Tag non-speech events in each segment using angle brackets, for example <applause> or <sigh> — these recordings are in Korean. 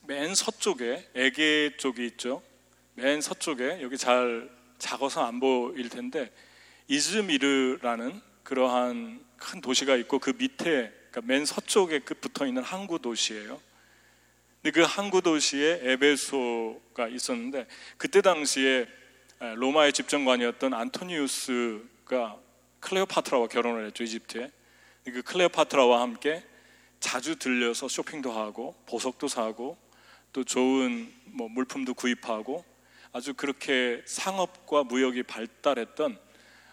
맨 서쪽에 에게 쪽이 있죠. 맨 서쪽에 여기 잘 작아서 안 보일 텐데 이즈미르라는 그러한 큰 도시가 있고 그 밑에 그러니까 맨 서쪽에 그 붙어 있는 항구 도시예요. 근데 그 항구 도시에 에베소가 있었는데 그때 당시에 로마의 집정관이었던 안토니우스가 클레오파트라와 결혼을 했죠 이집트에. 그 클레오파트라와 함께 자주 들려서 쇼핑도 하고 보석도 사고 또 좋은 뭐 물품도 구입하고 아주 그렇게 상업과 무역이 발달했던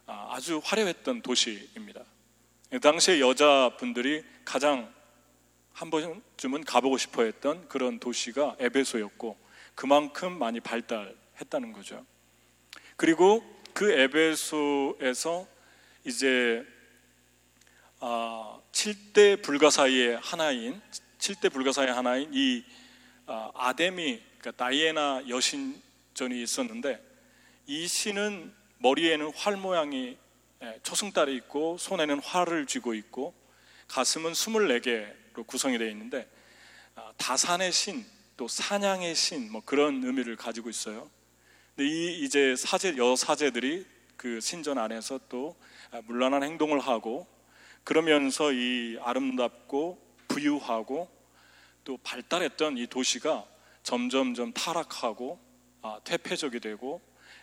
아, 아주 화려했던 도시입니다. 당시에 여자분들이 가장 한 번쯤은 가보고 싶어 했던 그런 도시가 에베소였고 그만큼 많이 발달했다는 거죠. 그리고 그 에베소에서 이제 아, 7대 불가사의 하나인 7대 불가사의 하나인 이 아, 아데미 그러니까 다이애나 여신전이 있었는데 이 신은 머리에는 활 모양이 예, 초승달이 있고 손에는 활을 쥐고 있고 가슴은 24개로 구성이 되어 있는데 아, 다산의 신, 또 사냥의 신, 뭐 그런 의미를 가지고 있어요. 근데 이 이제 사제 여 사제들이 그 신전 안에서 또 아, 물란한 행동을 하고 그러면서 이 아름답고 부유하고 또 발달했던 이 도시가 점점점 타락하고 아, 퇴폐적이 되고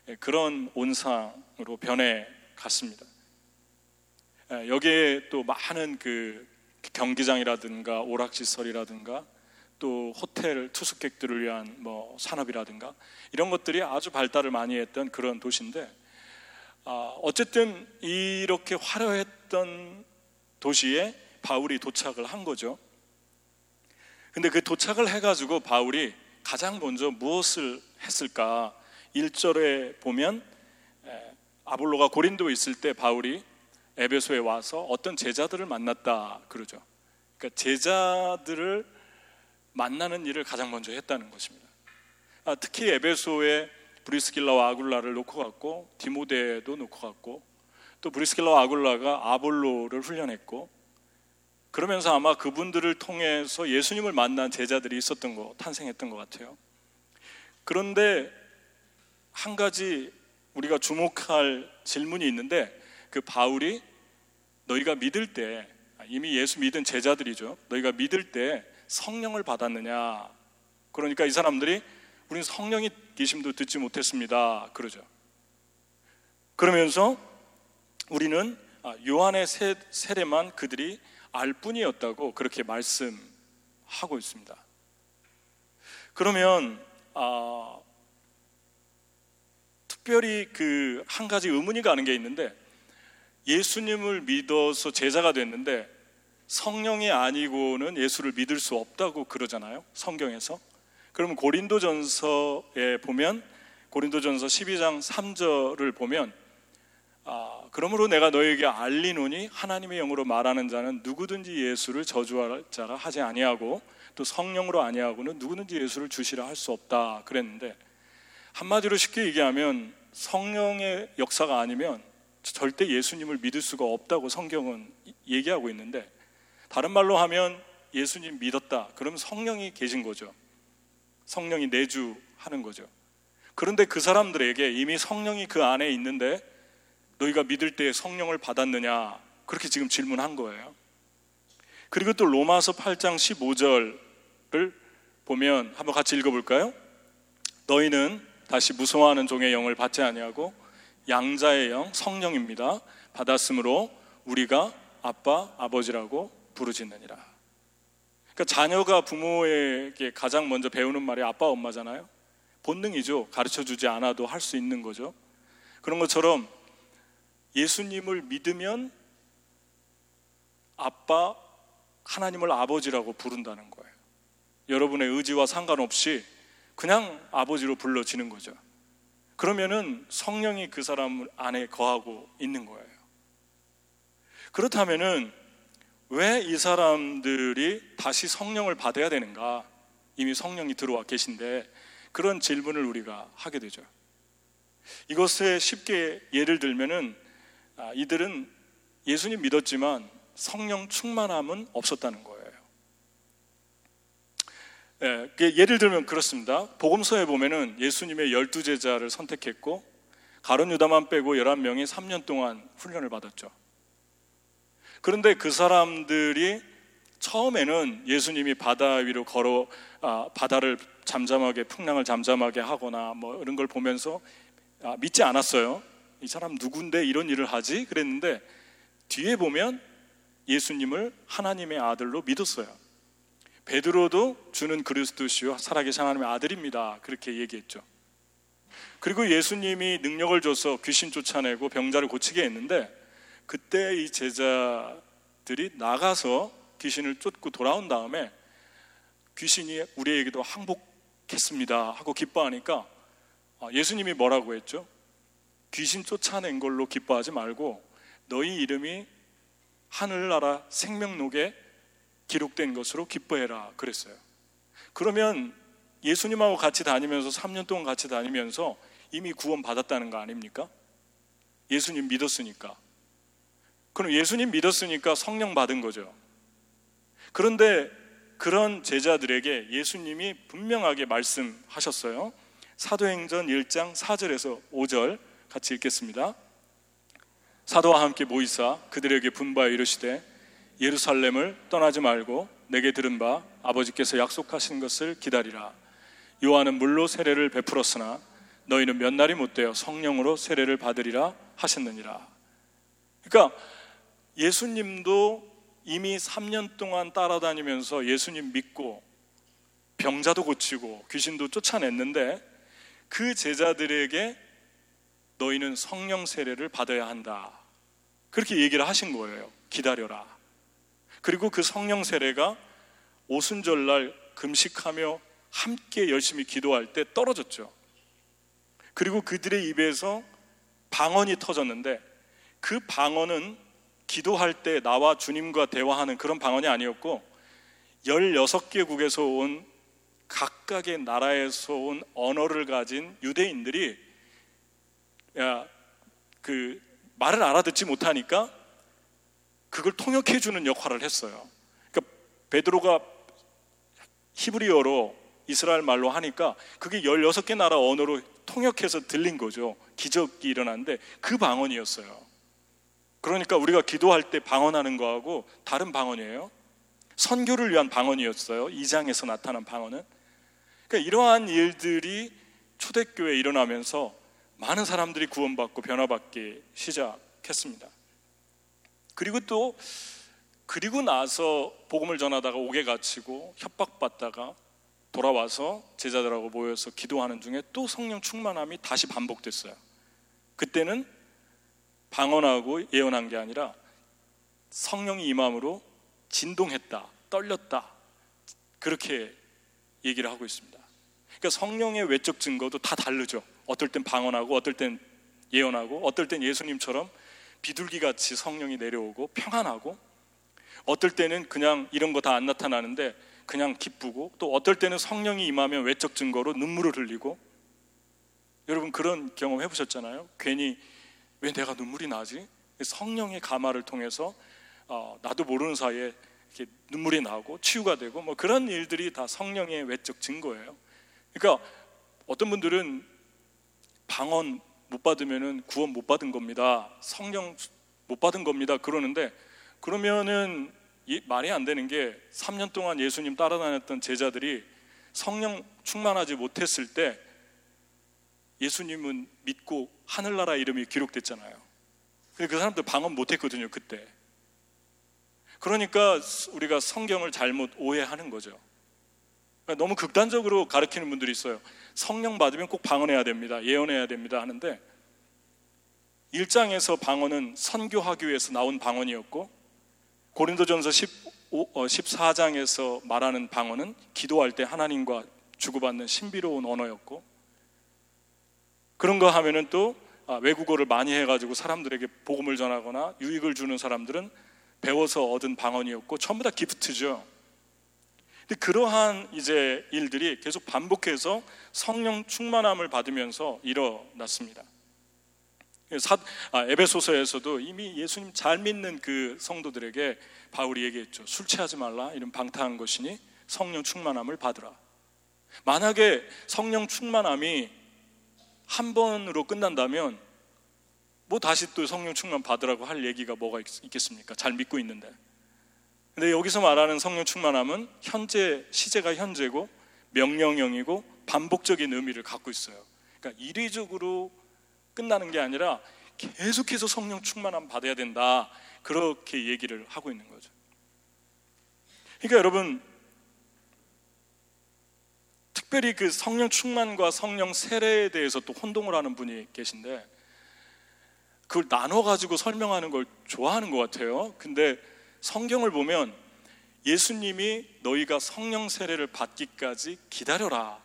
예, 그런 온상으로 변해 갔습니다. 예, 여기에 또 많은 그 경기장이라든가 오락시설이라든가 또 호텔 투숙객들을 위한 뭐 산업이라든가 이런 것들이 아주 발달을 많이 했던 그런 도시인데 아, 어쨌든 이렇게 화려했던 도시에 바울이 도착을 한 거죠. 근데 그 도착을 해가지고 바울이 가장 먼저 무엇을 했을까? 1절에 보면 아볼로가 고린도에 있을 때 바울이 에베소에 와서 어떤 제자들을 만났다 그러죠. 그러니까 제자들을 만나는 일을 가장 먼저 했다는 것입니다. 아, 특히 에베소에 브리스길라와 아굴라를 놓고 갔고 디모데도 놓고 갔고 또 브리스길라와 아굴라가 아볼로를 훈련했고 그러면서 아마 그분들을 통해서 예수님을 만난 제자들이 있었던 거 탄생했던 것 같아요. 그런데 한 가지 우리가 주목할 질문이 있는데 그 바울이 너희가 믿을 때 이미 예수 믿은 제자들이죠. 너희가 믿을 때 성령을 받았느냐? 그러니까 이 사람들이 우리는 성령이 계심도 듣지 못했습니다. 그러죠. 그러면서 우리는 아, 요한의 세례만 그들이 알 뿐이었다고 그렇게 말씀하고 있습니다. 그러면 아, 특별히 그 한 가지 의문이 가는 게 있는데 예수님을 믿어서 제자가 됐는데 성령이 아니고는 예수를 믿을 수 없다고 그러잖아요. 성경에서. 그러면 고린도전서에 보면 고린도전서 12장 3절을 보면 아, 그러므로 내가 너에게 알리노니 하나님의 영으로 말하는 자는 누구든지 예수를 저주할 자라 하지 아니하고 또 성령으로 아니하고는 누구든지 예수를 주시라 할 수 없다 그랬는데 한마디로 쉽게 얘기하면 성령의 역사가 아니면 절대 예수님을 믿을 수가 없다고 성경은 얘기하고 있는데 다른 말로 하면 예수님 믿었다. 그러면 성령이 계신 거죠. 성령이 내주하는 거죠. 그런데 그 사람들에게 이미 성령이 그 안에 있는데 너희가 믿을 때 성령을 받았느냐? 그렇게 지금 질문한 거예요. 그리고 또 로마서 8장 15절을 보면 한번 같이 읽어볼까요? 너희는 다시 무서워하는 종의 영을 받지 아니하고 양자의 영 성령입니다. 받았으므로 우리가 아빠 아버지라고 부르짖느니라. 그러니까 자녀가 부모에게 가장 먼저 배우는 말이 아빠 엄마잖아요. 본능이죠. 가르쳐 주지 않아도 할 수 있는 거죠. 그런 것처럼 예수님을 믿으면 아빠 하나님을 아버지라고 부른다는 거예요. 여러분의 의지와 상관없이 그냥 아버지로 불러지는 거죠. 그러면은 성령이 그 사람 안에 거하고 있는 거예요. 그렇다면은 왜 이 사람들이 다시 성령을 받아야 되는가? 이미 성령이 들어와 계신데 그런 질문을 우리가 하게 되죠. 이것에 쉽게 예를 들면은 아, 이들은 예수님 믿었지만 성령 충만함은 없었다는 거예요. 예, 예를 들면 그렇습니다. 복음서에 보면은 예수님의 열두 제자를 선택했고 가론 유다만 빼고 11명이 3년 동안 훈련을 받았죠. 그런데 그 사람들이 처음에는 예수님이 바다 위로 걸어 아, 바다를 잠잠하게 풍랑을 잠잠하게 하거나 뭐 이런 걸 보면서 아, 믿지 않았어요. 이 사람 누군데 이런 일을 하지? 그랬는데 뒤에 보면 예수님을 하나님의 아들로 믿었어요. 베드로도 주는 그리스도시요 살아계신 하나님의 아들입니다. 그렇게 얘기했죠. 그리고 예수님이 능력을 줘서 귀신 쫓아내고 병자를 고치게 했는데 그때 이 제자들이 나가서 귀신을 쫓고 돌아온 다음에 귀신이 우리에게도 항복했습니다 하고 기뻐하니까 아, 예수님이 뭐라고 했죠? 귀신 쫓아낸 걸로 기뻐하지 말고 너희 이름이 하늘나라 생명록에 기록된 것으로 기뻐해라 그랬어요. 그러면 예수님하고 같이 다니면서 3년 동안 같이 다니면서 이미 구원 받았다는 거 아닙니까? 예수님 믿었으니까. 그럼 예수님 믿었으니까 성령 받은 거죠. 그런데 그런 제자들에게 예수님이 분명하게 말씀하셨어요. 사도행전 1장 4절에서 5절 같이 읽겠습니다. 사도와 함께 모이사 그들에게 분바에 이르시되 예루살렘을 떠나지 말고 내게 들은 바 아버지께서 약속하신 것을 기다리라. 요한은 물로 세례를 베풀었으나 너희는 몇 날이 못 되어 성령으로 세례를 받으리라 하셨느니라. 그러니까 예수님도 이미 3년 동안 따라다니면서 예수님 믿고 병자도 고치고 귀신도 쫓아냈는데 그 제자들에게 너희는 성령 세례를 받아야 한다. 그렇게 얘기를 하신 거예요. 기다려라. 그리고 그 성령 세례가 오순절날 금식하며 함께 열심히 기도할 때 떨어졌죠. 그리고 그들의 입에서 방언이 터졌는데 그 방언은 기도할 때 나와 주님과 대화하는 그런 방언이 아니었고 16개국에서 온 각각의 나라에서 온 언어를 가진 유대인들이 야, 그 말을 알아듣지 못하니까 그걸 통역해 주는 역할을 했어요. 그러니까 베드로가 히브리어로 이스라엘 말로 하니까 그게 16개 나라 언어로 통역해서 들린 거죠. 기적이 일어났는데 그 방언이었어요. 그러니까 우리가 기도할 때 방언하는 거하고 다른 방언이에요. 선교를 위한 방언이었어요. 2장에서 나타난 방언은. 그러니까 이러한 일들이 초대교회에 일어나면서 많은 사람들이 구원받고 변화받기 시작했습니다. 그리고 또 그리고 나서 복음을 전하다가 옥에 갇히고 협박받다가 돌아와서 제자들하고 모여서 기도하는 중에 또 성령 충만함이 다시 반복됐어요. 그때는 방언하고 예언한 게 아니라 성령이 임함으로 진동했다, 떨렸다. 그렇게 얘기를 하고 있습니다. 그러니까 성령의 외적 증거도 다 다르죠. 어떨 땐 방언하고 어떨 땐 예언하고 어떨 땐 예수님처럼 비둘기 같이 성령이 내려오고 평안하고 어떨 때는 그냥 이런 거 다 안 나타나는데 그냥 기쁘고 또 어떨 때는 성령이 임하면 외적 증거로 눈물을 흘리고 여러분 그런 경험 해보셨잖아요. 괜히 왜 내가 눈물이 나지? 성령의 가마를 통해서 어, 나도 모르는 사이에 이렇게 눈물이 나고 치유가 되고 뭐 그런 일들이 다 성령의 외적 증거예요. 그러니까 어떤 분들은 방언 못 받으면은 구원 못 받은 겁니다. 성령 못 받은 겁니다. 그러는데 그러면은 말이 안 되는 게 3년 동안 예수님 따라다녔던 제자들이 성령 충만하지 못했을 때 예수님은 믿고 하늘나라 이름이 기록됐잖아요. 그 사람들 방언 못 했거든요 그때. 그러니까 우리가 성경을 잘못 오해하는 거죠. 그러니까 너무 극단적으로 가르치는 분들이 있어요. 성령 받으면 꼭 방언해야 됩니다. 예언해야 됩니다. 하는데 1장에서 방언은 선교하기 위해서 나온 방언이었고 고린도전서 15, 14장에서 어, 말하는 방언은 기도할 때 하나님과 주고받는 신비로운 언어였고 그런 거 하면은 또 아, 외국어를 많이 해가지고 사람들에게 복음을 전하거나 유익을 주는 사람들은 배워서 얻은 방언이었고 전부 다 기프트죠. 근데 그러한 이제 일들이 계속 반복해서 성령 충만함을 받으면서 일어났습니다. 사, 아, 에베소서에서도 이미 예수님 잘 믿는 그 성도들에게 바울이 얘기했죠. 술 취하지 말라. 이런 방탕한 것이니 성령 충만함을 받으라. 만약에 성령 충만함이 한 번으로 끝난다면 뭐 다시 또 성령 충만 받으라고 할 얘기가 뭐가 있겠습니까? 잘 믿고 있는데. 근데 여기서 말하는 성령 충만함은 현재 시제가 현재고 명령형이고 반복적인 의미를 갖고 있어요. 그러니까 이례적으로 끝나는 게 아니라 계속해서 성령 충만함 받아야 된다. 그렇게 얘기를 하고 있는 거죠. 그러니까 여러분 특별히 그 성령 충만과 성령 세례에 대해서 또 혼동을 하는 분이 계신데 그걸 나눠 가지고 설명하는 걸 좋아하는 것 같아요. 근데 성경을 보면 예수님이 너희가 성령 세례를 받기까지 기다려라.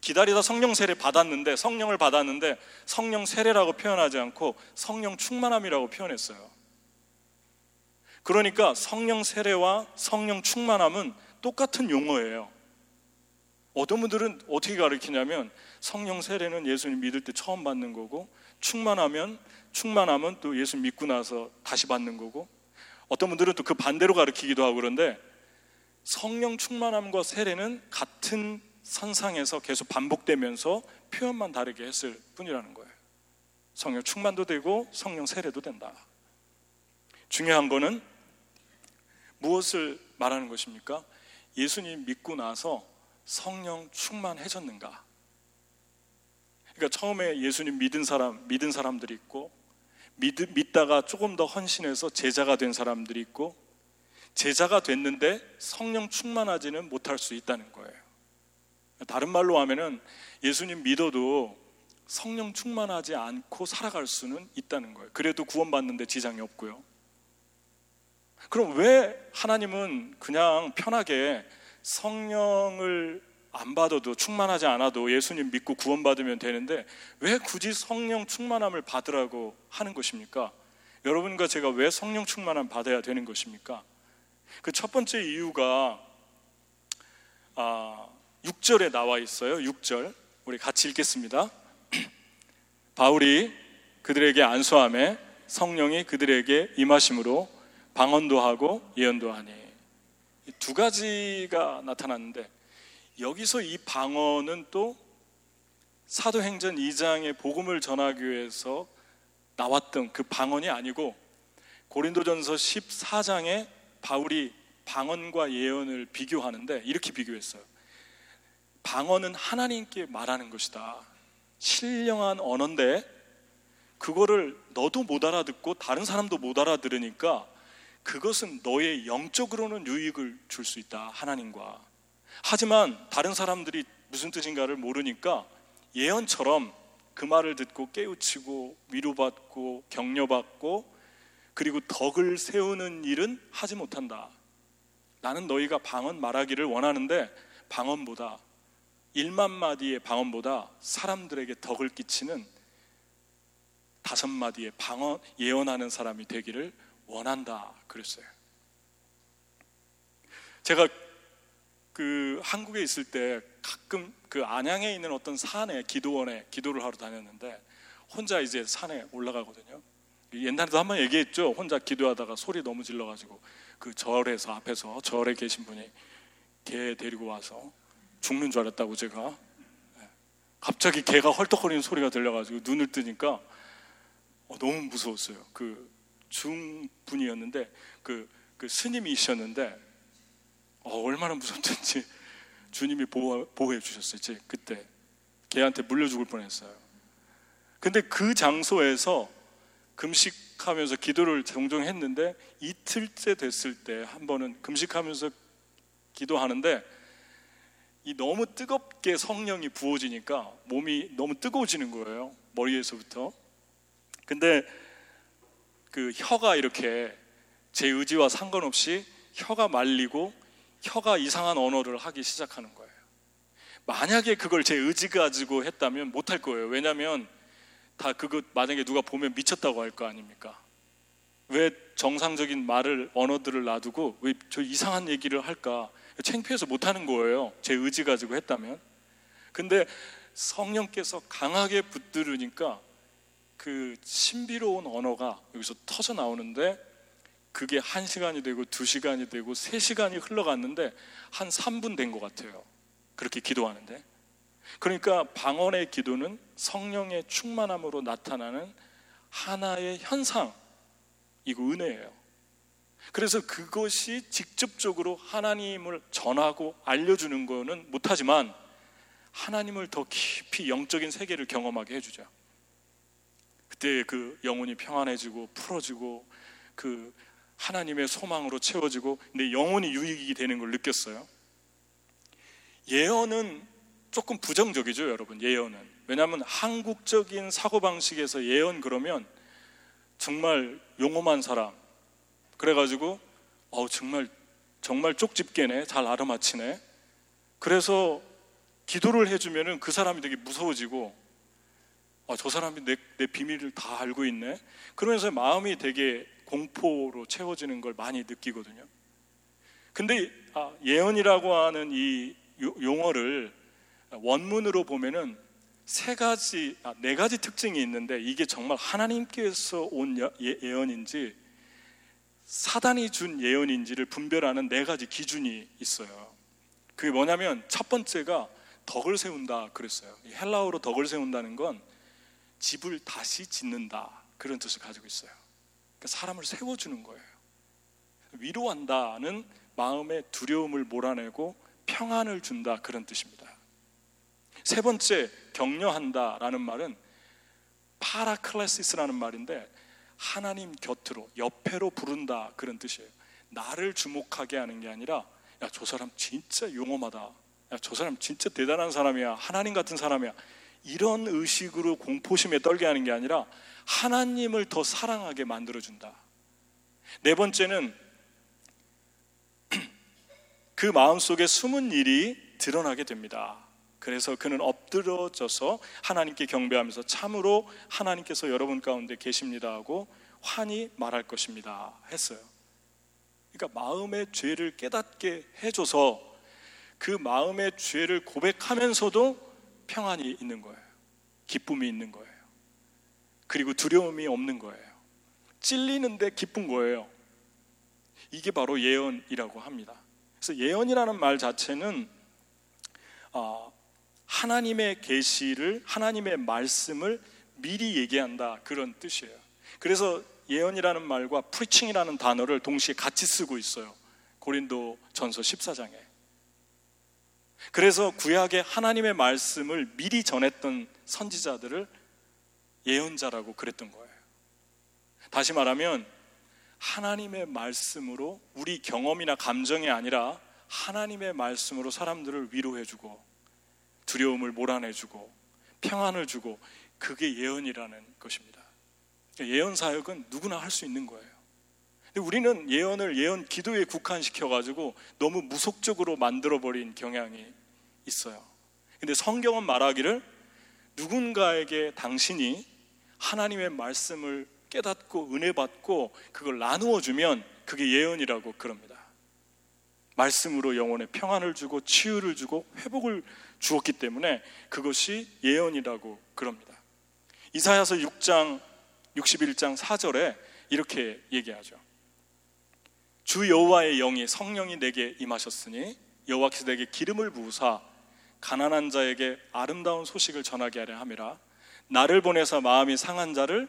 기다리다 성령 세례 받았는데 성령을 받았는데 성령 세례라고 표현하지 않고 성령 충만함이라고 표현했어요. 그러니까 성령 세례와 성령 충만함은 똑같은 용어예요. 어떤 분들은 어떻게 가르치냐면 성령 세례는 예수님 믿을 때 처음 받는 거고 충만하면 충만하면 또 예수 믿고 나서 다시 받는 거고 어떤 분들은 또 그 반대로 가르치기도 하고 그런데 성령 충만함과 세례는 같은 선상에서 계속 반복되면서 표현만 다르게 했을 뿐이라는 거예요. 성령 충만도 되고 성령 세례도 된다. 중요한 거는 무엇을 말하는 것입니까? 예수님 믿고 나서 성령 충만해졌는가? 그러니까 처음에 예수님 믿은 사람, 믿은 사람들이 있고 믿, 믿다가 조금 더 헌신해서 제자가 된 사람들이 있고 제자가 됐는데 성령 충만하지는 못할 수 있다는 거예요. 다른 말로 하면은 예수님 믿어도 성령 충만하지 않고 살아갈 수는 있다는 거예요. 그래도 구원받는데 지장이 없고요. 그럼 왜 하나님은 그냥 편하게 성령을 안 받아도 충만하지 않아도 예수님 믿고 구원받으면 되는데 왜 굳이 성령 충만함을 받으라고 하는 것입니까? 여러분과 제가 왜 성령 충만함 받아야 되는 것입니까? 그 첫 번째 이유가 아, 6절에 나와 있어요. 6절. 우리 같이 읽겠습니다. <clears throat> 바울이 그들에게 안수함에 성령이 그들에게 임하심으로 방언도 하고 예언도 하니 두 가지가 나타났는데 여기서 이 방언은 또 사도행전 2장의 복음을 전하기 위해서 나왔던 그 방언이 아니고 고린도전서 14장에 바울이 방언과 예언을 비교하는데 이렇게 비교했어요. 방언은 하나님께 말하는 것이다. 신령한 언어인데 그거를 너도 못 알아듣고 다른 사람도 못 알아들으니까 그것은 너의 영적으로는 유익을 줄 수 있다. 하나님과. 하지만 다른 사람들이 무슨 뜻인가를 모르니까 예언처럼 그 말을 듣고 깨우치고 위로받고 격려받고 그리고 덕을 세우는 일은 하지 못한다. 나는 너희가 방언 말하기를 원하는데 방언보다 1만 마디의 방언보다 사람들에게 덕을 끼치는 다섯 마디의 방언 예언하는 사람이 되기를 원한다 그랬어요. 제가 그 한국에 있을 때 가끔 그 안양에 있는 어떤 산에 기도원에 기도를 하러 다녔는데 혼자 이제 산에 올라가거든요. 옛날에도 한번 얘기했죠. 혼자 기도하다가 소리 너무 질러가지고 그 절에서 앞에서 절에 계신 분이 개 데리고 와서 죽는 줄 알았다고 제가 예. 갑자기 개가 헐떡거리는 소리가 들려가지고 눈을 뜨니까 어, 너무 무서웠어요. 그 중분이었는데 그, 그 스님이셨는데 어, 얼마나 무섭든지 <laughs> 주님이 보호, 보호해 주셨어요. 그때 걔한테 물려 죽을 뻔했어요. 근데 그 장소에서 금식하면서 기도를 종종 했는데 이틀째 됐을 때 한 번은 금식하면서 기도하는데 이 너무 뜨겁게 성령이 부어지니까 몸이 너무 뜨거워지는 거예요. 머리에서부터. 근데 그 혀가 이렇게 제 의지와 상관없이 혀가 말리고 혀가 이상한 언어를 하기 시작하는 거예요. 만약에 그걸 제 의지 가지고 했다면 못할 거예요. 왜냐하면 다 그거 만약에 누가 보면 미쳤다고 할 거 아닙니까? 왜 정상적인 말을 언어들을 놔두고 왜 저 이상한 얘기를 할까? 창피해서 못 하는 거예요. 제 의지 가지고 했다면. 근데 성령께서 강하게 붙들으니까 그 신비로운 언어가 여기서 터져 나오는데 그게 한 시간이 되고 두 시간이 되고 세 시간이 흘러갔는데 한 3분 된 것 같아요. 그렇게 기도하는데. 그러니까 방언의 기도는 성령의 충만함으로 나타나는 하나의 현상이고 은혜예요. 그래서 그것이 직접적으로 하나님을 전하고 알려주는 거는 못하지만 하나님을 더 깊이 영적인 세계를 경험하게 해주죠. 그때 그 영혼이 평안해지고 풀어지고 그 하나님의 소망으로 채워지고 근데 영혼이 유익이 되는 걸 느꼈어요. 예언은 조금 부정적이죠, 여러분. 예언은. 왜냐하면 한국적인 사고방식에서 예언 그러면 정말 용험한 사람, 그래가지고 어 정말 정말 쪽집게네, 잘 알아맞히네. 그래서 기도를 해주면은 그 사람이 되게 무서워지고 어, 저 사람이 내, 내 비밀을 다 알고 있네. 그러면서 마음이 되게 공포로 채워지는 걸 많이 느끼거든요. 근데 아, 예언이라고 하는 이 용어를 원문으로 보면은 세 가지, 아, 네 가지 특징이 있는데 이게 정말 하나님께서 온 예, 예언인지 사단이 준 예언인지를 분별하는 네 가지 기준이 있어요. 그게 뭐냐면 첫 번째가 덕을 세운다 그랬어요. 헬라어로 덕을 세운다는 건 집을 다시 짓는다 그런 뜻을 가지고 있어요. 그러니까 사람을 세워주는 거예요. 위로한다는 마음의 두려움을 몰아내고 평안을 준다 그런 뜻입니다. 세 번째 격려한다라는 말은 파라클레시스라는 말인데 하나님 곁으로 옆에로 부른다 그런 뜻이에요. 나를 주목하게 하는 게 아니라 야 저 사람 진짜 용험하다. 야 저 사람 진짜 대단한 사람이야. 하나님 같은 사람이야. 이런 의식으로 공포심에 떨게 하는 게 아니라 하나님을 더 사랑하게 만들어 준다. 네 번째는 <clears throat> 그 마음 속에 숨은 일이 드러나게 됩니다. 그래서 그는 엎드러져서 하나님께 경배하면서 참으로 하나님께서 여러분 가운데 계십니다 하고 환히 말할 것입니다 했어요. 그러니까 마음의 죄를 깨닫게 해줘서 그 마음의 죄를 고백하면서도 평안이 있는 거예요. 기쁨이 있는 거예요. 그리고 두려움이 없는 거예요. 찔리는데 기쁜 거예요. 이게 바로 예언이라고 합니다. 그래서 예언이라는 말 자체는 어, 하나님의 계시를 하나님의 말씀을 미리 얘기한다 그런 뜻이에요. 그래서 예언이라는 말과 preaching이라는 단어를 동시에 같이 쓰고 있어요. 고린도 전서 14장에. 그래서 구약의 하나님의 말씀을 미리 전했던 선지자들을 예언자라고 그랬던 거예요. 다시 말하면 하나님의 말씀으로 우리 경험이나 감정이 아니라 하나님의 말씀으로 사람들을 위로해주고 두려움을 몰아내주고 평안을 주고 그게 예언이라는 것입니다. 예언 사역은 누구나 할 수 있는 거예요. 근데 우리는 예언을 예언 기도에 국한시켜 가지고 너무 무속적으로 만들어 버린 경향이 있어요. 근데 성경은 말하기를 누군가에게 당신이 하나님의 말씀을 깨닫고 은혜 받고 그걸 나누어 주면 그게 예언이라고 그럽니다. 말씀으로 영혼에 평안을 주고 치유를 주고 회복을 주었기 때문에 그것이 예언이라고 그럽니다. 이사야서 6장 61장 4절에 이렇게 얘기하죠. 주 여호와의 영이 성령이 내게 임하셨으니 여호와께서 내게 기름을 부으사 가난한 자에게 아름다운 소식을 전하게 하려 함이라 나를 보내서 마음이 상한 자를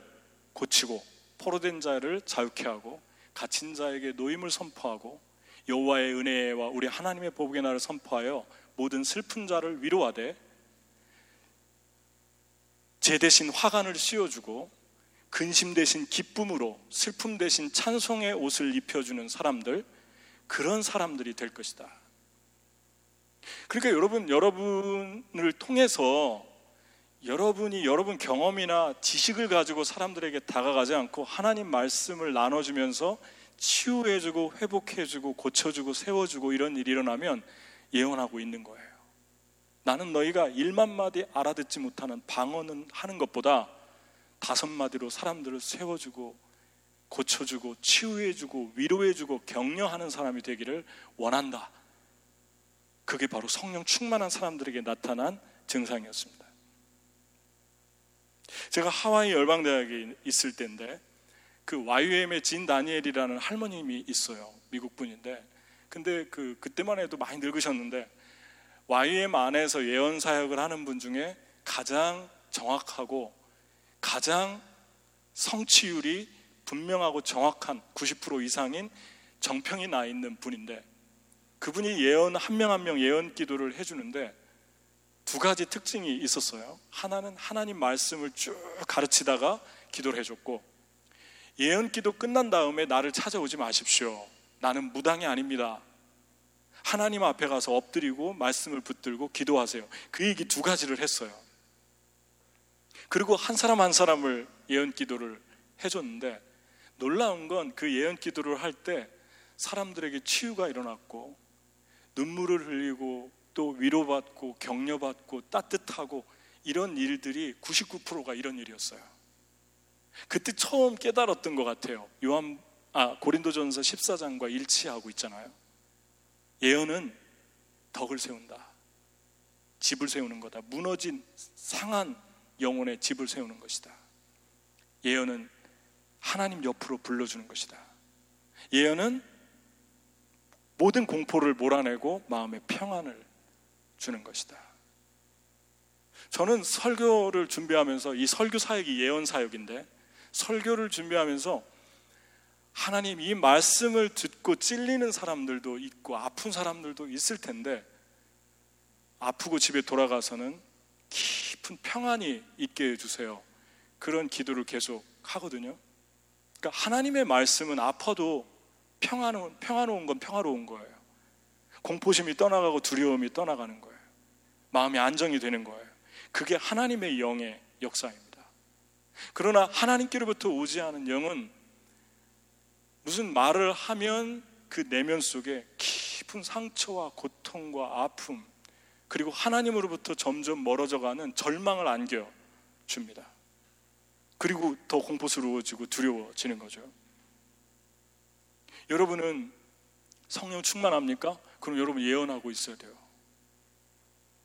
고치고 포로된 자를 자유케 하고 갇힌 자에게 노임을 선포하고 여호와의 은혜와 우리 하나님의 보복의 날을 선포하여 모든 슬픈 자를 위로하되 제 대신 화관을 씌워주고 근심 대신 기쁨으로 슬픔 대신 찬송의 옷을 입혀주는 사람들 그런 사람들이 될 것이다. 그러니까 여러분 여러분을 통해서 여러분이 여러분 경험이나 지식을 가지고 사람들에게 다가가지 않고 하나님 말씀을 나눠주면서 치유해주고 회복해주고 고쳐주고 세워주고 이런 일이 일어나면 예언하고 있는 거예요. 나는 너희가 일만 마디 알아듣지 못하는 방언은 하는 것보다 다섯 마디로 사람들을 세워주고 고쳐주고 치유해주고 위로해주고 격려하는 사람이 되기를 원한다. 그게 바로 성령 충만한 사람들에게 나타난 증상이었습니다. 제가 하와이 열방대학에 있을 때인데 그 YUM의 진 다니엘이라는 할머님이 있어요. 미국 분인데. 근데 그 그때만 해도 많이 늙으셨는데 YM 안에서 예언 사역을 하는 분 중에 가장 정확하고 가장 성취율이 분명하고 정확한 90% 이상인 정평이 나 있는 분인데 그분이 예언 한 명 한 명 예언 기도를 해주는데 두 가지 특징이 있었어요. 하나는 하나님 말씀을 쭉 가르치다가 기도를 해줬고 예언 기도 끝난 다음에 나를 찾아오지 마십시오. 나는 무당이 아닙니다. 하나님 앞에 가서 엎드리고 말씀을 붙들고 기도하세요. 그 얘기 두 가지를 했어요. 그리고 한 사람 한 사람을 예언 기도를 해줬는데 놀라운 건 그 예언 기도를 할 때 사람들에게 치유가 일어났고 눈물을 흘리고 또 위로받고 격려받고 따뜻하고 이런 일들이 99%가 이런 일이었어요. 그때 처음 깨달았던 것 같아요. 요한 아 고린도전서 14장과 일치하고 있잖아요. 예언은 덕을 세운다. 집을 세우는 거다. 무너진 상한 영혼의 집을 세우는 것이다. 예언은 하나님 옆으로 불러주는 것이다. 예언은 모든 공포를 몰아내고 마음의 평안을 주는 것이다. 저는 설교를 준비하면서 이 설교 사역이 예언 사역인데 설교를 준비하면서 하나님 이 말씀을 듣고 찔리는 사람들도 있고 아픈 사람들도 있을 텐데 아프고 집에 돌아가서는 깊은 평안이 있게 해주세요. 그런 기도를 계속 하거든요. 그러니까 하나님의 말씀은 아파도 평안은, 평안로운 건 평화로운 거예요. 공포심이 떠나가고 두려움이 떠나가는 거예요. 마음이 안정이 되는 거예요. 그게 하나님의 영의 역사입니다. 그러나 하나님께로부터 오지 않은 영은 무슨 말을 하면 그 내면 속에 깊은 상처와 고통과 아픔, 그리고 하나님으로부터 점점 멀어져 가는 절망을 안겨 줍니다. 그리고 더 공포스러워지고 두려워지는 거죠. 여러분은 성령 충만합니까? 그럼 여러분 예언하고 있어야 돼요.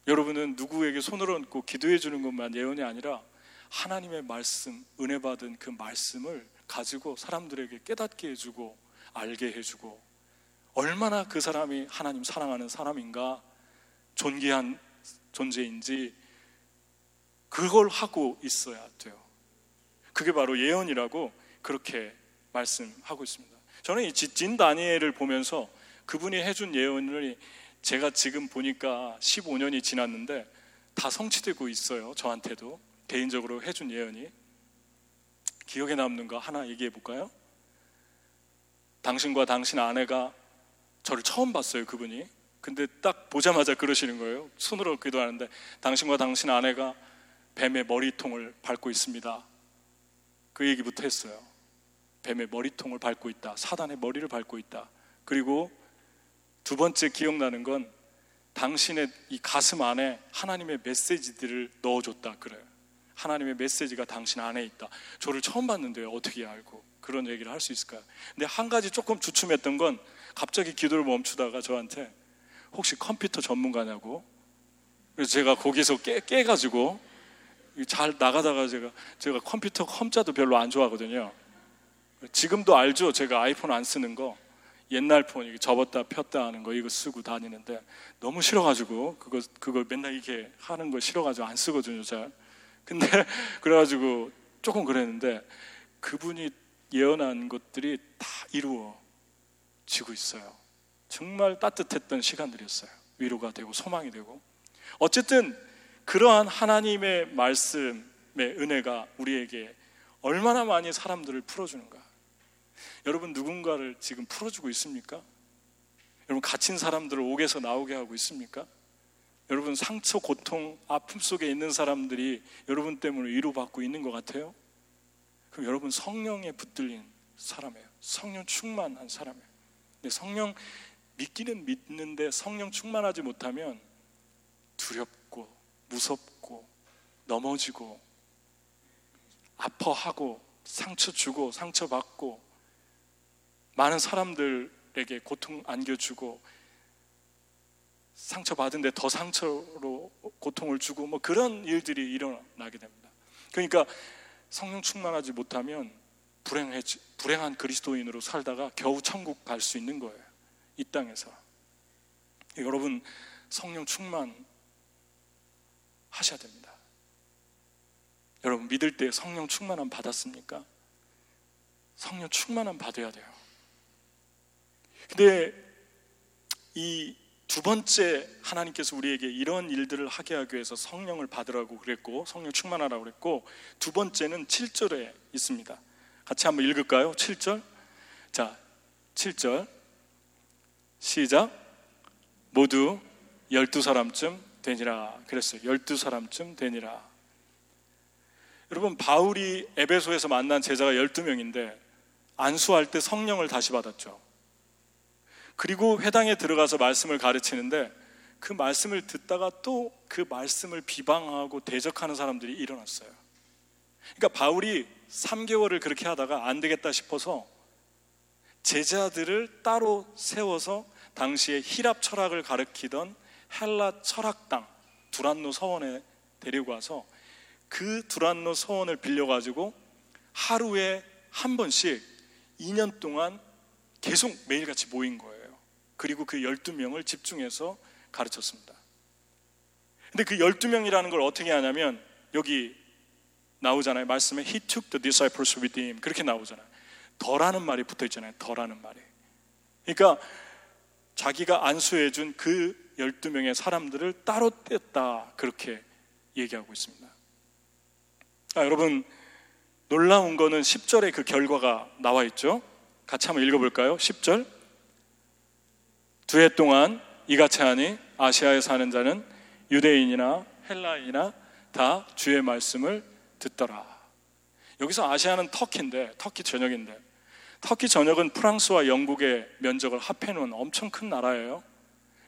여러분은 누구에게 손을 얹고 기도해 주는 것만 예언이 아니라 하나님의 말씀, 은혜 받은 그 말씀을 가지고 사람들에게 깨닫게 해주고 알게 해주고 얼마나 그 사람이 하나님 사랑하는 사람인가 존귀한 존재인지 그걸 하고 있어야 돼요. 그게 바로 예언이라고 그렇게 말씀하고 있습니다. 저는 이진 다니엘을 보면서 그분이 해준 예언을 제가 지금 보니까 15년이 지났는데 다 성취되고 있어요. 저한테도 개인적으로 해준 예언이 기억에 남는 거 하나 얘기해 볼까요? 당신과 당신 아내가 저를 처음 봤어요, 그분이. 근데 딱 보자마자 그러시는 거예요. 손으로 기도하는데 당신과 당신 아내가 뱀의 머리통을 밟고 있습니다. 그 얘기부터 했어요. 뱀의 머리통을 밟고 있다. 사단의 머리를 밟고 있다. 그리고 두 번째 기억나는 건 당신의 이 가슴 안에 하나님의 메시지들을 넣어줬다. 그래요. 하나님의 메시지가 당신 안에 있다. 저를 처음 봤는데요. 어떻게 알고 그런 얘기를 할 수 있을까요? 근데 한 가지 조금 주춤했던 건 갑자기 기도를 멈추다가 저한테 혹시 컴퓨터 전문가냐고. 그래서 제가 거기서 깨, 깨가지고 잘 나가다가 제가 제가 컴퓨터 컴자도 별로 안 좋아하거든요. 지금도 알죠. 제가 아이폰 안 쓰는 거. 옛날 폰 접었다 폈다 하는 거 이거 쓰고 다니는데 너무 싫어가지고 그거 그거 맨날 이렇게 하는 거 싫어가지고 안 쓰거든요. 잘. 근데 <laughs> 그래가지고 조금 그랬는데 그분이 예언한 것들이 다 이루어지고 있어요. 정말 따뜻했던 시간들이었어요. 위로가 되고 소망이 되고. 어쨌든 그러한 하나님의 말씀의 은혜가 우리에게 얼마나 많이 사람들을 풀어주는가. 여러분 누군가를 지금 풀어주고 있습니까? 여러분 갇힌 사람들을 옥에서 나오게 하고 있습니까? 여러분 상처, 고통, 아픔 속에 있는 사람들이 여러분 때문에 위로받고 있는 것 같아요? 그럼 여러분 성령에 붙들린 사람이에요. 성령 충만한 사람이에요. 근데 성령 믿기는 믿는데 성령 충만하지 못하면 두렵고 무섭고 넘어지고 아파하고 상처 주고 상처 받고 많은 사람들에게 고통 안겨주고 상처 받은데 더 상처로 고통을 주고 뭐 그런 일들이 일어나게 됩니다. 그러니까 성령 충만하지 못하면 불행해 불행한 그리스도인으로 살다가 겨우 천국 갈 수 있는 거예요. 이 땅에서 여러분 성령 충만 하셔야 됩니다. 여러분 믿을 때 성령 충만함 받았습니까? 성령 충만함 받아야 돼요. 근데 이 두 번째 하나님께서 우리에게 이런 일들을 하게 하기 위해서 성령을 받으라고 그랬고 성령 충만하라고 그랬고 두 번째는 7절에 있습니다. 같이 한번 읽을까요? 7절. 자, 7절. 시작. 모두 12사람쯤 되니라. 그랬어요. 12사람쯤 되니라. 여러분, 바울이 에베소에서 만난 제자가 12명인데 안수할 때 성령을 다시 받았죠. 그리고 회당에 들어가서 말씀을 가르치는데 그 말씀을 듣다가 또 그 말씀을 비방하고 대적하는 사람들이 일어났어요. 그러니까 바울이 3개월을 그렇게 하다가 안 되겠다 싶어서 제자들을 따로 세워서 당시에 히랍 철학을 가르치던 헬라 철학당 두란노 서원에 데리고 와서 그 두란노 서원을 빌려가지고 하루에 한 번씩 2년 동안 계속 매일같이 모인 거예요. 그리고 그 12명을 집중해서 가르쳤습니다. 근데 그 12명이라는 걸 어떻게 하냐면 여기 나오잖아요. 말씀에 He took the disciples with him. 그렇게 나오잖아요. 더라는 말이 붙어 있잖아요. 더라는 말이. 그러니까 자기가 안수해 준 그 12명의 사람들을 따로 뗐다. 그렇게 얘기하고 있습니다. 아, 여러분, 놀라운 거는 10절에 그 결과가 나와 있죠. 같이 한번 읽어 볼까요? 10절. 두 해 동안 이같이 하니 아시아에 사는 자는 유대인이나 헬라인이나 다 주의 말씀을 듣더라. 여기서 아시아는 터키인데 터키 전역인데 터키 전역은 프랑스와 영국의 면적을 합해 놓은 엄청 큰 나라예요.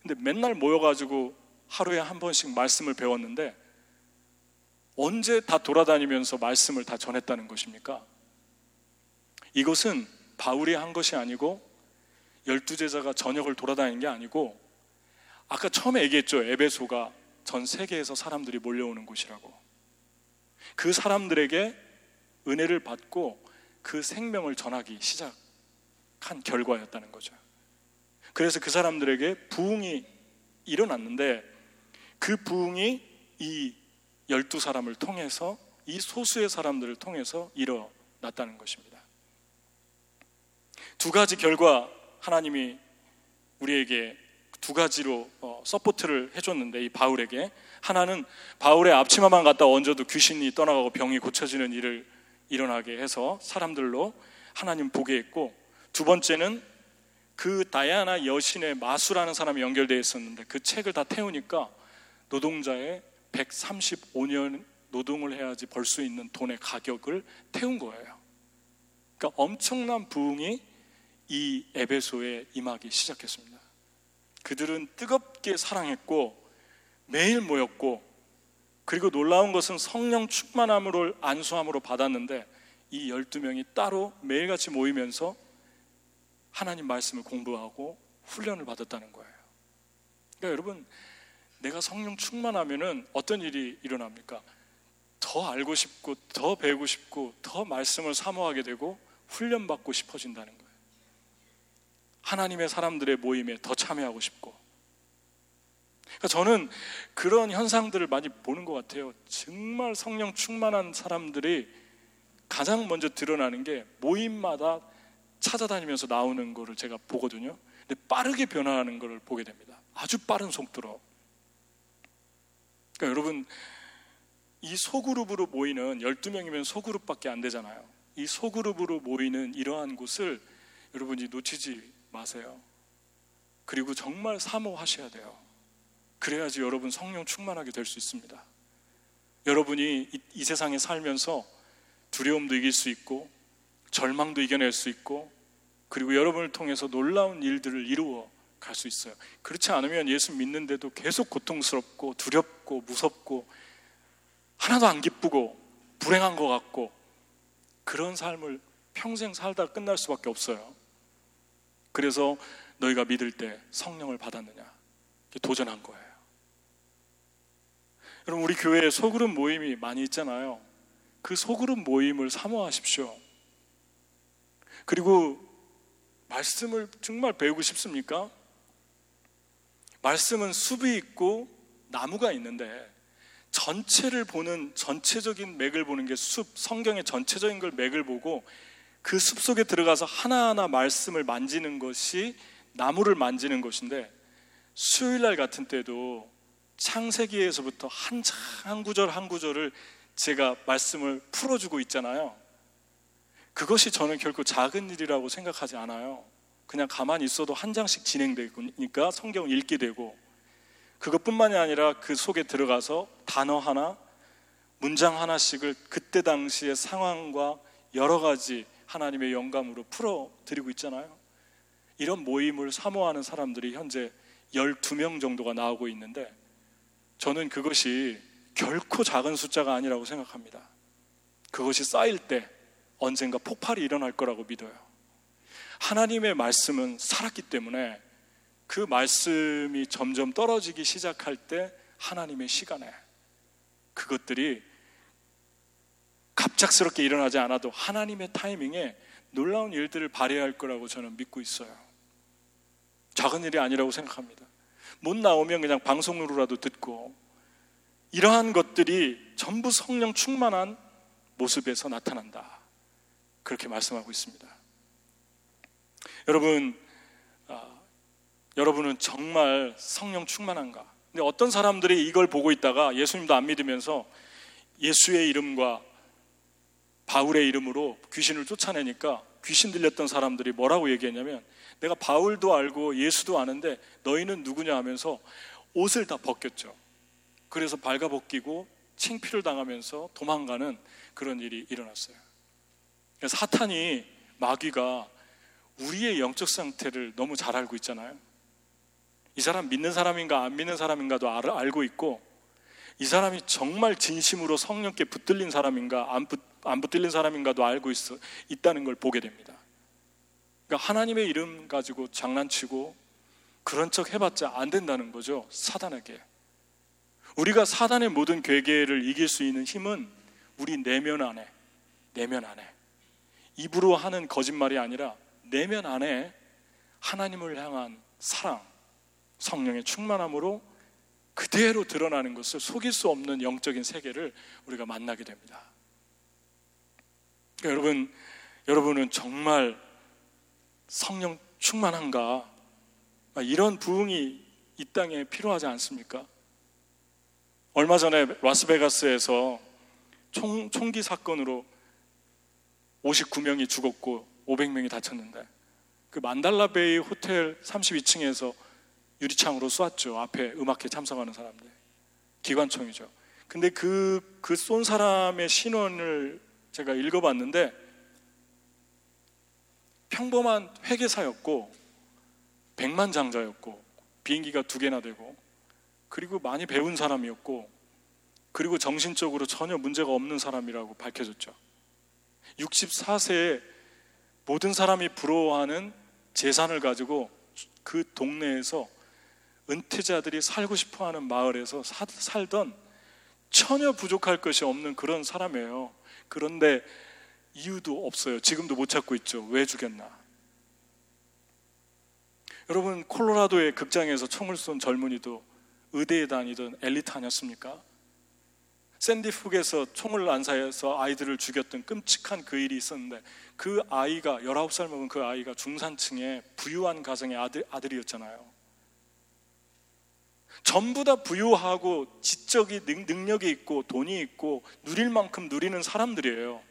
근데 맨날 모여 가지고 하루에 한 번씩 말씀을 배웠는데 언제 다 돌아다니면서 말씀을 다 전했다는 것입니까? 이것은 바울이 한 것이 아니고 열두 제자가 전역을 돌아다니는 게 아니고 아까 처음에 얘기했죠. 에베소가 전 세계에서 사람들이 몰려오는 곳이라고. 그 사람들에게 은혜를 받고 그 생명을 전하기 시작한 결과였다는 거죠. 그래서 그 사람들에게 부흥이 일어났는데 그 부흥이 이 열두 사람을 통해서 이 소수의 사람들을 통해서 일어났다는 것입니다. 두 가지 결과 하나님이 우리에게 두 가지로 어, support를 해줬는데 이 바울에게 하나는 바울의 앞치마만 갖다 얹어도 귀신이 떠나가고 병이 고쳐지는 일을 일어나게 해서 사람들로 하나님 보게 했고 두 번째는 그 다이아나 여신의 마수라는 사람이 연결되어 있었는데 그 책을 다 태우니까 노동자의 135년 노동을 해야지 벌 수 있는 돈의 가격을 태운 거예요. 그러니까 엄청난 부흥이 이 에베소에 임하기 시작했습니다. 그들은 뜨겁게 사랑했고 매일 모였고 그리고 놀라운 것은 성령 충만함으로 안수함으로 받았는데 이 12명이 따로 매일같이 모이면서 하나님 말씀을 공부하고 훈련을 받았다는 거예요. 그러니까 여러분 내가 성령 충만하면은 어떤 일이 일어납니까? 더 알고 싶고 더 배우고 싶고 더 말씀을 사모하게 되고 훈련받고 싶어진다는 거예요. 하나님의 사람들의 모임에 더 참여하고 싶고. 그러니까 저는 그런 현상들을 많이 보는 것 같아요. 정말 성령 충만한 사람들이 가장 먼저 드러나는 게 모임마다 찾아다니면서 나오는 거를 제가 보거든요. 근데 빠르게 변화하는 것을 보게 됩니다. 아주 빠른 속도로. 그러니까 여러분, 이 소그룹으로 모이는 12명이면 소그룹밖에 안 되잖아요. 이 소그룹으로 모이는 이러한 곳을 여러분이 놓치지 마세요. 그리고 정말 사모하셔야 돼요. 그래야지 여러분 성령 충만하게 될 수 있습니다. 여러분이 이, 이 세상에 살면서 두려움도 이길 수 있고 절망도 이겨낼 수 있고 그리고 여러분을 통해서 놀라운 일들을 이루어 갈 수 있어요. 그렇지 않으면 예수 믿는데도 계속 고통스럽고 두렵고 무섭고 하나도 안 기쁘고 불행한 것 같고 그런 삶을 평생 살다 끝날 수밖에 없어요. 그래서 너희가 믿을 때 성령을 받았느냐? 도전한 거예요. 여러분, 우리 교회에 소그룹 모임이 많이 있잖아요. 그 소그룹 모임을 사모하십시오. 그리고 말씀을 정말 배우고 싶습니까? 말씀은 숲이 있고 나무가 있는데 전체를 보는 전체적인 맥을 보는 게 숲, 성경의 전체적인 걸 맥을 보고 그 숲 속에 들어가서 하나하나 말씀을 만지는 것이 나무를 만지는 것인데 수요일 날 같은 때도 창세기에서부터 한, 한 구절 한 구절을 제가 말씀을 풀어주고 있잖아요. 그것이 저는 결코 작은 일이라고 생각하지 않아요. 그냥 가만히 있어도 한 장씩 진행되니까 성경을 읽게 되고 그것뿐만이 아니라 그 속에 들어가서 단어 하나, 문장 하나씩을 그때 당시의 상황과 여러 가지 하나님의 영감으로 풀어 드리고 있잖아요. 이런 모임을 사모하는 사람들이 현재 12명 정도가 나오고 있는데 저는 그것이 결코 작은 숫자가 아니라고 생각합니다. 그것이 쌓일 때 언젠가 폭발이 일어날 거라고 믿어요. 하나님의 말씀은 살았기 때문에 그 말씀이 점점 떨어지기 시작할 때 하나님의 시간에 그것들이 갑작스럽게 일어나지 않아도 하나님의 타이밍에 놀라운 일들을 발휘할 거라고 저는 믿고 있어요. 작은 일이 아니라고 생각합니다. 못 나오면 그냥 방송으로라도 듣고 이러한 것들이 전부 성령 충만한 모습에서 나타난다. 그렇게 말씀하고 있습니다. 여러분, 아, 여러분은 정말 성령 충만한가? 근데 어떤 사람들이 이걸 보고 있다가 예수님도 안 믿으면서 예수의 이름과 바울의 이름으로 귀신을 쫓아내니까 귀신 들렸던 사람들이 뭐라고 얘기했냐면 내가 바울도 알고 예수도 아는데 너희는 누구냐 하면서 옷을 다 벗겼죠. 그래서 발가벗기고 챙피를 당하면서 도망가는 그런 일이 일어났어요. 사탄이 마귀가 우리의 영적 상태를 너무 잘 알고 있잖아요. 이 사람 믿는 사람인가 안 믿는 사람인가도 알고 있고 이 사람이 정말 진심으로 성령께 붙들린 사람인가 안, 붙, 안 붙들린 사람인가도 알고 있어, 있다는 걸 보게 됩니다. 그러니까 하나님의 이름 가지고 장난치고 그런 척 해봤자 안 된다는 거죠. 사단에게. 우리가 사단의 모든 괴계를 이길 수 있는 힘은 우리 내면 안에, 내면 안에. 입으로 하는 거짓말이 아니라 내면 안에 하나님을 향한 사랑, 성령의 충만함으로 그대로 드러나는 것을 속일 수 없는 영적인 세계를 우리가 만나게 됩니다. 그러니까 여러분, 여러분은 정말 성령 충만한가? 이런 부흥이 이 땅에 필요하지 않습니까? 얼마 전에 라스베가스에서 총, 총기 사건으로 59명이 죽었고 500명이 다쳤는데 그 만달라베이 호텔 32층에서 유리창으로 쏘았죠. 앞에 음악회 참석하는 사람들. 기관총이죠. 근데 그, 그 쏜 사람의 신원을 제가 읽어봤는데 평범한 회계사였고 백만장자였고 비행기가 두 개나 되고 그리고 많이 배운 사람이었고 그리고 정신적으로 전혀 문제가 없는 사람이라고 밝혀졌죠. 64세에 모든 사람이 부러워하는 재산을 가지고 그 동네에서 은퇴자들이 살고 싶어 하는 마을에서 사, 살던 전혀 부족할 것이 없는 그런 사람이에요. 그런데 이유도 없어요. 지금도 못 찾고 있죠. 왜 죽였나? 여러분, 콜로라도의 극장에서 총을 쏜 젊은이도 의대에 다니던 엘리트 아니었습니까? 샌디훅에서 총을 난사해서 아이들을 죽였던 끔찍한 그 일이 있었는데 그 아이가 19살 먹은 그 아이가 중산층의 부유한 가정의 아들, 아들이었잖아요. 전부 다 부유하고 지적이 능력이 있고 돈이 있고 누릴 만큼 누리는 사람들이에요.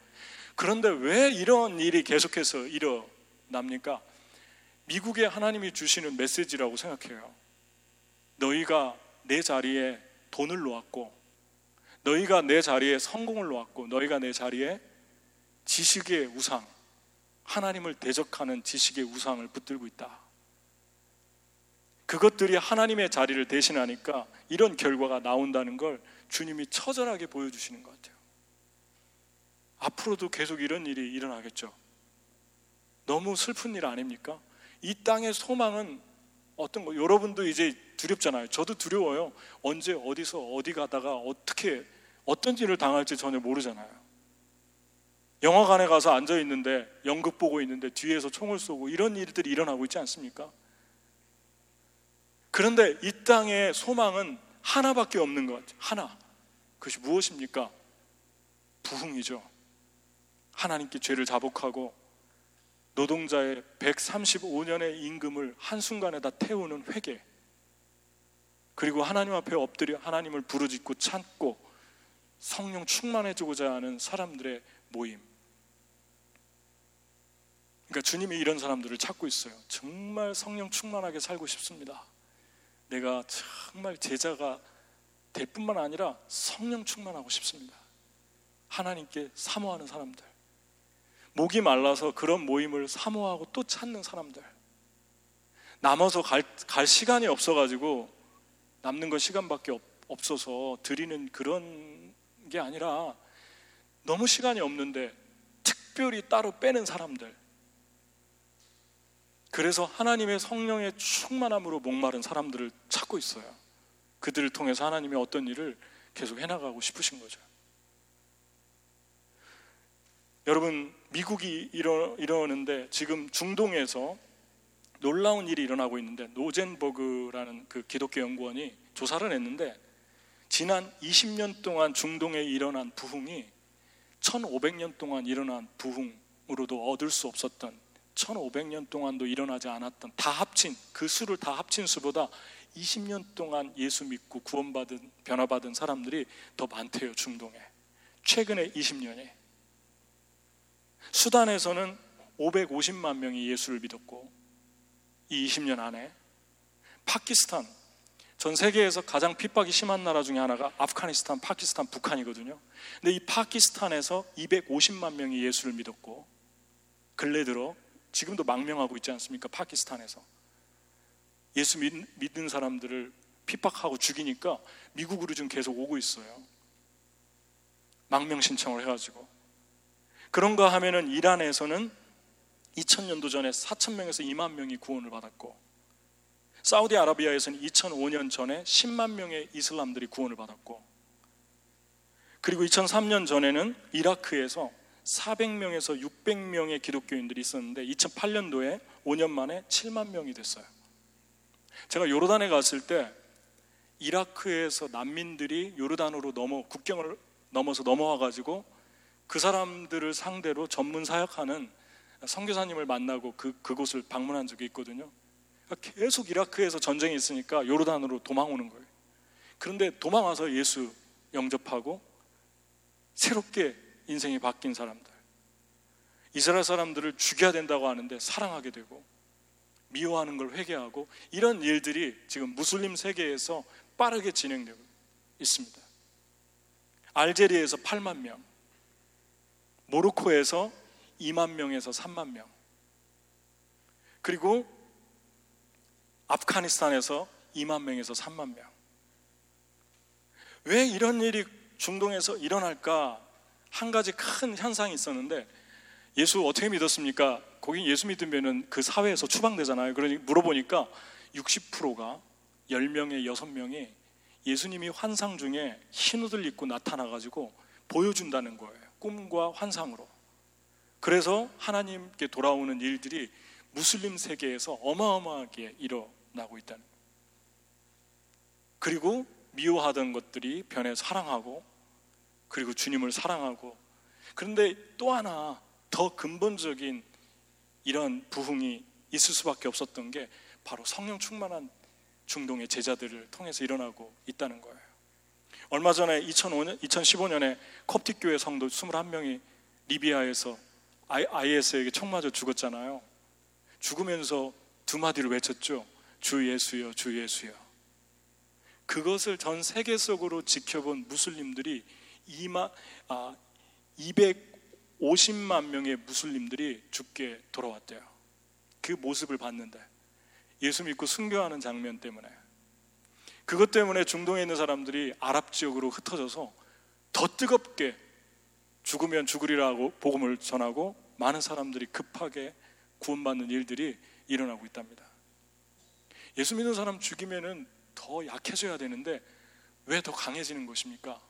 그런데 왜 이런 일이 계속해서 일어납니까? 미국에 하나님이 주시는 메시지라고 생각해요. 너희가 내 자리에 돈을 놓았고, 너희가 내 자리에 성공을 놓았고, 너희가 내 자리에 지식의 우상, 하나님을 대적하는 지식의 우상을 붙들고 있다. 그것들이 하나님의 자리를 대신하니까 이런 결과가 나온다는 걸 주님이 처절하게 보여주시는 것 같아요. 앞으로도 계속 이런 일이 일어나겠죠. 너무 슬픈 일 아닙니까? 이 땅의 소망은 어떤 거, 여러분도 이제 두렵잖아요. 저도 두려워요. 언제 어디서 어디 가다가 어떻게 어떤 일을 당할지 전혀 모르잖아요. 영화관에 가서 앉아 있는데 연극 보고 있는데 뒤에서 총을 쏘고 이런 일들이 일어나고 있지 않습니까? 그런데 이 땅의 소망은 하나밖에 없는 것 같아요. 하나. 그것이 무엇입니까? 부흥이죠. 하나님께 죄를 자복하고 노동자의 135년의 임금을 한순간에 다 태우는 회개. 그리고 하나님 앞에 엎드려 하나님을 부르짖고 찾고 성령 충만해지고자 하는 사람들의 모임. 그러니까 주님이 이런 사람들을 찾고 있어요. 정말 성령 충만하게 살고 싶습니다. 내가 정말 제자가 될 뿐만 아니라 성령 충만하고 싶습니다. 하나님께 사모하는 사람들. 목이 말라서 그런 모임을 사모하고 또 찾는 사람들. 남아서 갈, 갈 시간이 없어가지고 남는 건 시간밖에 없, 없어서 드리는 그런 게 아니라 너무 시간이 없는데 특별히 따로 빼는 사람들. 그래서 하나님의 성령의 충만함으로 목마른 사람들을 찾고 있어요. 그들을 통해서 하나님이 어떤 일을 계속 해나가고 싶으신 거죠. 여러분, 미국이 이러, 이러는데 지금 중동에서 놀라운 일이 일어나고 있는데 노젠버그라는 그 기독교 연구원이 조사를 했는데 지난 20년 동안 중동에 일어난 부흥이 1500년 동안 일어난 부흥으로도 얻을 수 없었던 1500년 동안도 일어나지 않았던 다 합친 그 수를 다 합친 수보다 20년 동안 예수 믿고 구원받은 변화받은 사람들이 더 많대요 중동에 최근에 20년에 수단에서는 550만 명이 예수를 믿었고 이 20년 안에 파키스탄 전 세계에서 가장 핍박이 심한 나라 중에 하나가 아프가니스탄, 파키스탄, 북한이거든요. 근데 이 파키스탄에서 250만 명이 예수를 믿었고 근래 들어 지금도 망명하고 있지 않습니까? 파키스탄에서. 예수 믿, 는 사람들을 핍박하고 죽이니까 미국으로 지금 계속 오고 있어요. 망명 신청을 해가지고. 그런가 하면은 이란에서는 2000년도 전에 4천명에서 2만 명이 구원을 받았고, 사우디아라비아에서는 2005년 전에 10만 명의 이슬람들이 구원을 받았고, 그리고 2003년 전에는 이라크에서 400명에서 600명의 기독교인들이 있었는데 2008년도에 5년 만에 7만 명이 됐어요. 제가 요르단에 갔을 때 이라크에서 난민들이 요르단으로 넘어 국경을 넘어서 넘어와 가지고 그 사람들을 상대로 전문 사역하는 선교사님을 만나고 그 그곳을 방문한 적이 있거든요. 그러니까 계속 이라크에서 전쟁이 있으니까 요르단으로 도망오는 거예요. 그런데 도망와서 예수 영접하고 새롭게 인생이 바뀐 사람들. 이스라엘 사람들을 죽여야 된다고 하는데 사랑하게 되고 미워하는 걸 회개하고 이런 일들이 지금 무슬림 세계에서 빠르게 진행되고 있습니다. 알제리에서 8만 명, 모로코에서 2만 명에서 3만 명, 그리고 아프가니스탄에서 2만 명에서 3만 명. 왜 이런 일이 중동에서 일어날까 한 가지 큰 현상이 있었는데 예수 어떻게 믿었습니까? 거기 예수 믿으면은 그 사회에서 추방되잖아요. 그러니 물어보니까 60%가 10명에 6명이 예수님이 환상 중에 흰 옷을 입고 나타나 가지고 보여준다는 거예요. 꿈과 환상으로. 그래서 하나님께 돌아오는 일들이 무슬림 세계에서 어마어마하게 일어나고 있다는 거예요. 그리고 미워하던 것들이 변해 사랑하고 그리고 주님을 사랑하고 그런데 또 하나 더 근본적인 이런 부흥이 있을 수밖에 없었던 게 바로 성령 충만한 중동의 제자들을 통해서 일어나고 있다는 거예요. 얼마 전에 2005년, 2015년에 컵틱 교회 성도 21명이 리비아에서 IS에게 총 맞아 죽었잖아요. 죽으면서 두 마디를 외쳤죠. 주 예수여, 주 예수여. 그것을 전 세계적으로 지켜본 무슬림들이 2만, 아, 250만 명의 무슬림들이 죽게 돌아왔대요. 그 모습을 봤는데 예수 믿고 순교하는 장면 때문에 그것 때문에 중동에 있는 사람들이 아랍 지역으로 흩어져서 더 뜨겁게 죽으면 죽으리라고 복음을 전하고 많은 사람들이 급하게 구원받는 일들이 일어나고 있답니다. 예수 믿는 사람 죽이면은 더 약해져야 되는데 왜 더 강해지는 것입니까?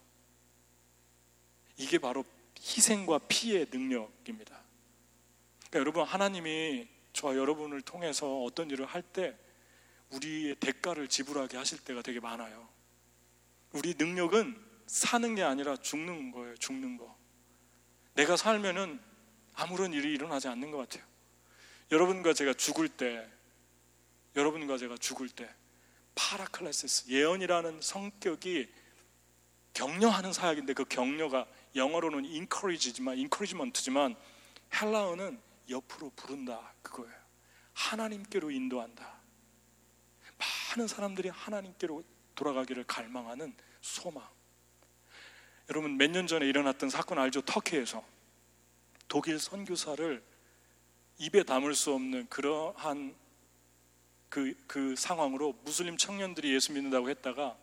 이게 바로 희생과 피의 능력입니다. 그러니까 여러분 하나님이 저와 여러분을 통해서 어떤 일을 할 때 우리의 대가를 지불하게 하실 때가 되게 많아요. 우리 능력은 사는 게 아니라 죽는 거예요. 죽는 거. 내가 살면은 아무런 일이 일어나지 않는 것 같아요. 여러분과 제가 죽을 때, 여러분과 제가 죽을 때, παράκλησις 예언이라는 성격이 격려하는 사역인데 그 격려가 영어로는 encourage지만 encouragement지만 헬라어는 옆으로 부른다 그거예요. 하나님께로 인도한다. 많은 사람들이 하나님께로 돌아가기를 갈망하는 소망. 여러분 몇 년 전에 일어났던 사건 알죠? 터키에서 독일 선교사를 입에 담을 수 없는 그러한 그, 그 상황으로 무슬림 청년들이 예수 믿는다고 했다가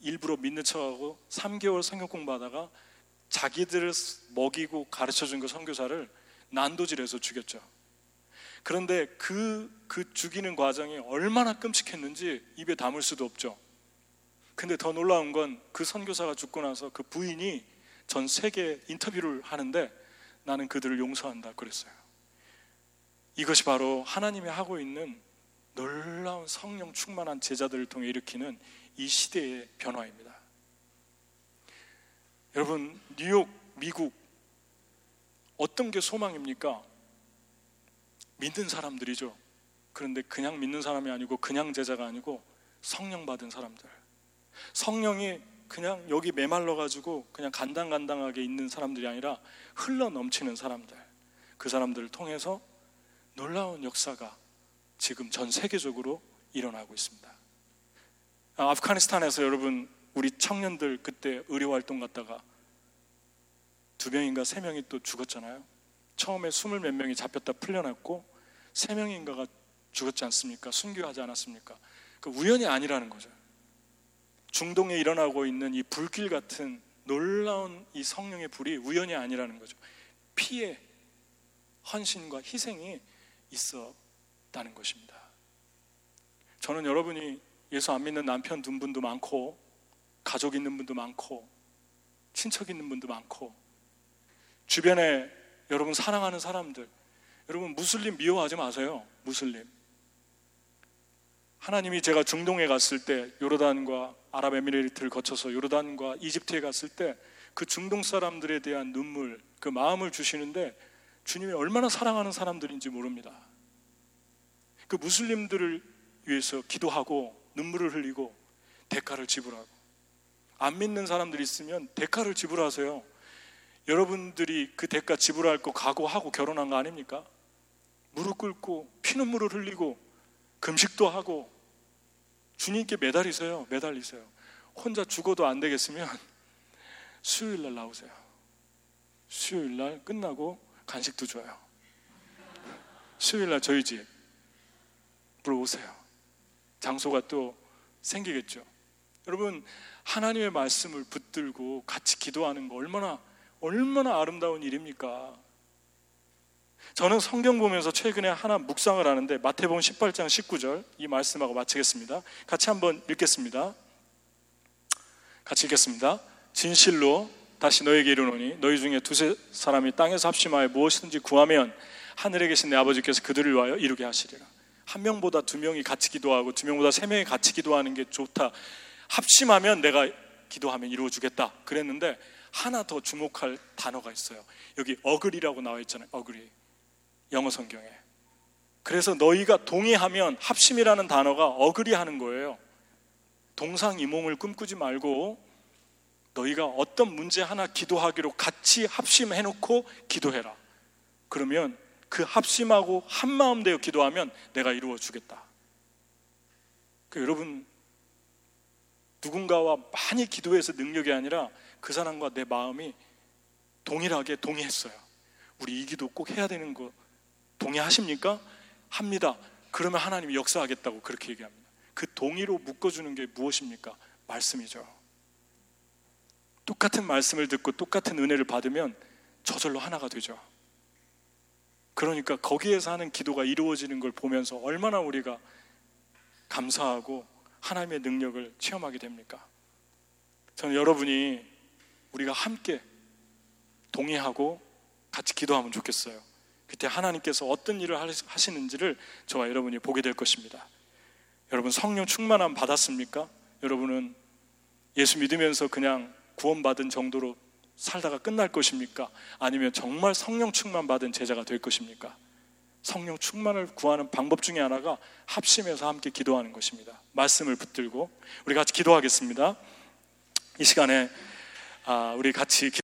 일부러 믿는 척하고 3개월 성경 공부하다가 자기들을 먹이고 가르쳐 준 그 선교사를 난도질해서 죽였죠. 그런데 그, 그 죽이는 과정이 얼마나 끔찍했는지 입에 담을 수도 없죠. 근데 더 놀라운 건 그 선교사가 죽고 나서 그 부인이 전 세계 인터뷰를 하는데 나는 그들을 용서한다 그랬어요. 이것이 바로 하나님이 하고 있는 놀라운 성령 충만한 제자들을 통해 일으키는 이 시대의 변화입니다. 여러분, 뉴욕, 미국, 어떤 게 소망입니까? 믿는 사람들이죠. 그런데 그냥 믿는 사람이 아니고 그냥 제자가 아니고 성령 받은 사람들. 성령이 그냥 여기 메말라 가지고 그냥 간당간당하게 있는 사람들이 아니라 흘러 넘치는 사람들. 그 사람들을 통해서 놀라운 역사가 지금 전 세계적으로 일어나고 있습니다. 아, 아프가니스탄에서 여러분 우리 청년들 그때 의료 활동 갔다가 두 명인가 세 명이 또 죽었잖아요. 처음에 스물 몇 명이 잡혔다 풀려났고 세 명인가가 죽었지 않습니까? 순교하지 않았습니까? 그 우연이 아니라는 거죠. 중동에 일어나고 있는 이 불길 같은 놀라운 이 성령의 불이 우연이 아니라는 거죠. 피해, 헌신과 희생이 있었다는 것입니다. 저는 여러분이 예수 안 믿는 남편 둔 분도 많고, 가족 있는 분도 많고, 친척 있는 분도 많고, 주변에 여러분 사랑하는 사람들, 여러분 무슬림 미워하지 마세요. 무슬림. 하나님이 제가 중동에 갔을 때 요르단과 아랍에미레이트를 거쳐서 요르단과 이집트에 갔을 때 그 중동 사람들에 대한 눈물, 그 마음을 주시는데 주님이 얼마나 사랑하는 사람들인지 모릅니다. 그 무슬림들을 위해서 기도하고 눈물을 흘리고 대가를 지불하고 안 믿는 사람들이 있으면 대가를 지불하세요. 여러분들이 그 대가 지불할 거 각오하고 결혼한 거 아닙니까? 무릎 꿇고 피눈물을 흘리고 금식도 하고 주님께 매달리세요. 매달리세요. 혼자 죽어도 안 되겠으면 <laughs> 수요일 날 나오세요. 수요일 날 끝나고 간식도 줘요. 수요일 날 저희 집으로 오세요. 장소가 또 생기겠죠. 여러분 하나님의 말씀을 붙들고 같이 기도하는 거 얼마나 얼마나 아름다운 일입니까? 저는 성경 보면서 최근에 하나 묵상을 하는데 마태복음 18장 19절 이 말씀하고 마치겠습니다. 같이 한번 읽겠습니다. 같이 읽겠습니다. 진실로 다시 너에게 이르노니 너희 중에 두세 사람이 땅에서 합심하여 무엇이든지 구하면 하늘에 계신 내 아버지께서 그들을 위하여 이루게 하시리라. 한 명보다 두 명이 같이 기도하고 두 명보다 세 명이 같이 기도하는 게 좋다. 합심하면 내가 기도하면 이루어 주겠다. 그랬는데 하나 더 주목할 단어가 있어요. 여기 어글이라고 나와 있잖아요. 어글이. 영어 성경에. 그래서 너희가 동의하면 합심이라는 단어가 어글이 하는 거예요. 동상이몽을 꿈꾸지 말고 너희가 어떤 문제 하나 기도하기로 같이 합심해 놓고 기도해라. 그러면 그 합심하고 한 마음 되어 기도하면 내가 이루어 주겠다. 그 여러분 누군가와 많이 기도해서 능력이 아니라 그 사람과 내 마음이 동일하게 동의했어요. 우리 이 기도 꼭 해야 되는 거 동의하십니까? 합니다. 그러면 하나님이 역사하겠다고 그렇게 얘기합니다. 그 동의로 묶어주는 게 무엇입니까? 말씀이죠. 똑같은 말씀을 듣고 똑같은 은혜를 받으면 저절로 하나가 되죠. 그러니까 거기에서 하는 기도가 이루어지는 걸 보면서 얼마나 우리가 감사하고 하나님의 능력을 체험하게 됩니까? 저는 여러분이 우리가 함께 동의하고 같이 기도하면 좋겠어요. 그때 하나님께서 어떤 일을 하시는지를 저와 여러분이 보게 될 것입니다. 여러분 성령 충만함 받았습니까? 여러분은 예수 믿으면서 그냥 구원받은 정도로 살다가 끝날 것입니까? 아니면 정말 성령 충만 받은 제자가 될 것입니까? 성령 충만을 구하는 방법 중에 하나가 합심해서 함께 기도하는 것입니다. 말씀을 붙들고 우리 같이 기도하겠습니다. 이 시간에 아, 우리 같이